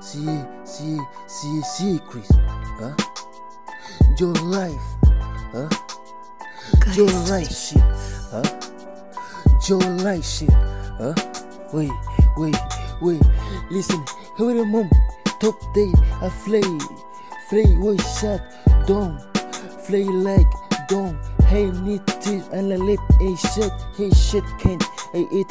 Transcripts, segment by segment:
see, see, see, secret, huh? Your life, ¿ah? huh? Your life shit, huh? Your life shit, huh? Wait, wait, wait, listen, here the mom, top day, I flay, flay, wait, shut, down, flay like, down, hey, need teeth, and I lip, hey, shit, hey, shit, can, I eat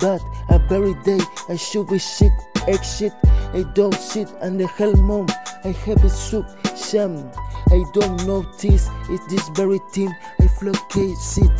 but I bury day, I should be shit, egg shit, I don't shit, and the hell mom, I have a soup, sham, I don't notice, it's this very team, I flocate shit,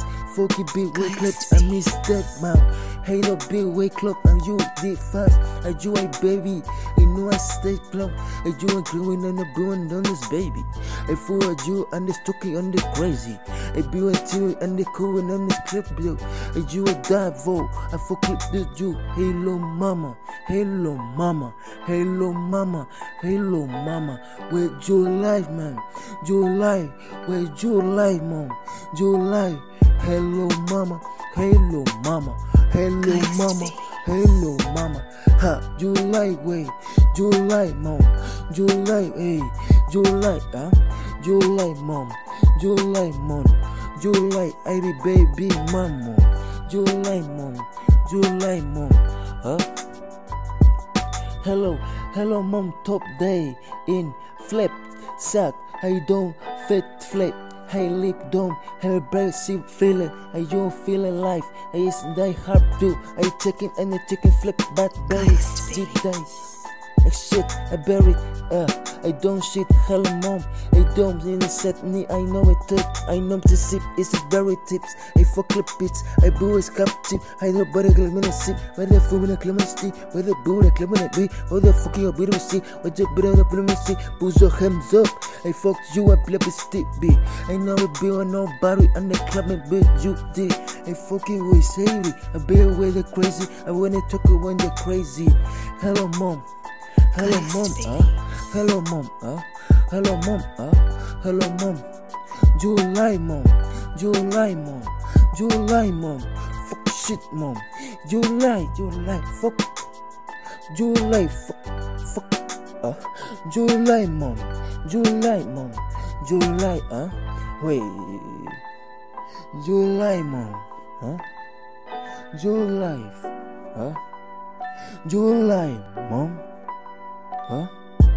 big wake up, I miss that man. Hey no big wake up and you did fast. I do a baby, You know I stay plump. I do a growing and a growing on this baby. I fool a you and the stocky on the crazy. I be a tear and the cool and on this clip bill. I do a dive I it with you. Hello mama, hello mama, hello mama, hello mama. Where your life man, your life, where your life mom, your life. Hello mama, hello mama, hello mama, hello mama. Ha, July way, July mom, July hey, July huh? July mom, July mom, July I be baby mama, July mom, July mom, huh? Hello, hello mom, top day in flip sack. I don't fit flip. Hey, lip down, bird see feeling. I don't feeling life. I is die hard too. I chicken and the chicken flip? Bad belly. Deep die. I shit, I bury, uh, I don't shit, hell mom, I don't in the set me, I know it tip, I know to sip, it's a berry tips, I fuck clip bits, I boo is captive, I know better get a sip, where the food in a clemency, where the boo the clement be, or the fucking a bit of see, what the bit of the clemency, booze your hands up, I fucked you up, let me stick I know it be on nobody, and the club and bitch you did, I fucking way savvy, I be away the crazy, I wanna talk when they're crazy, hello mom. Hello mom, huh? Hello mom, huh? Hello mom, huh? Hello mom. July mom, July mom, July mom. Fuck shit mom. July, July, fuck. July, fuck, fuck. Uh, July mom, July mom, July, huh? Wait. July mom, huh? July, huh? July mom. Huh?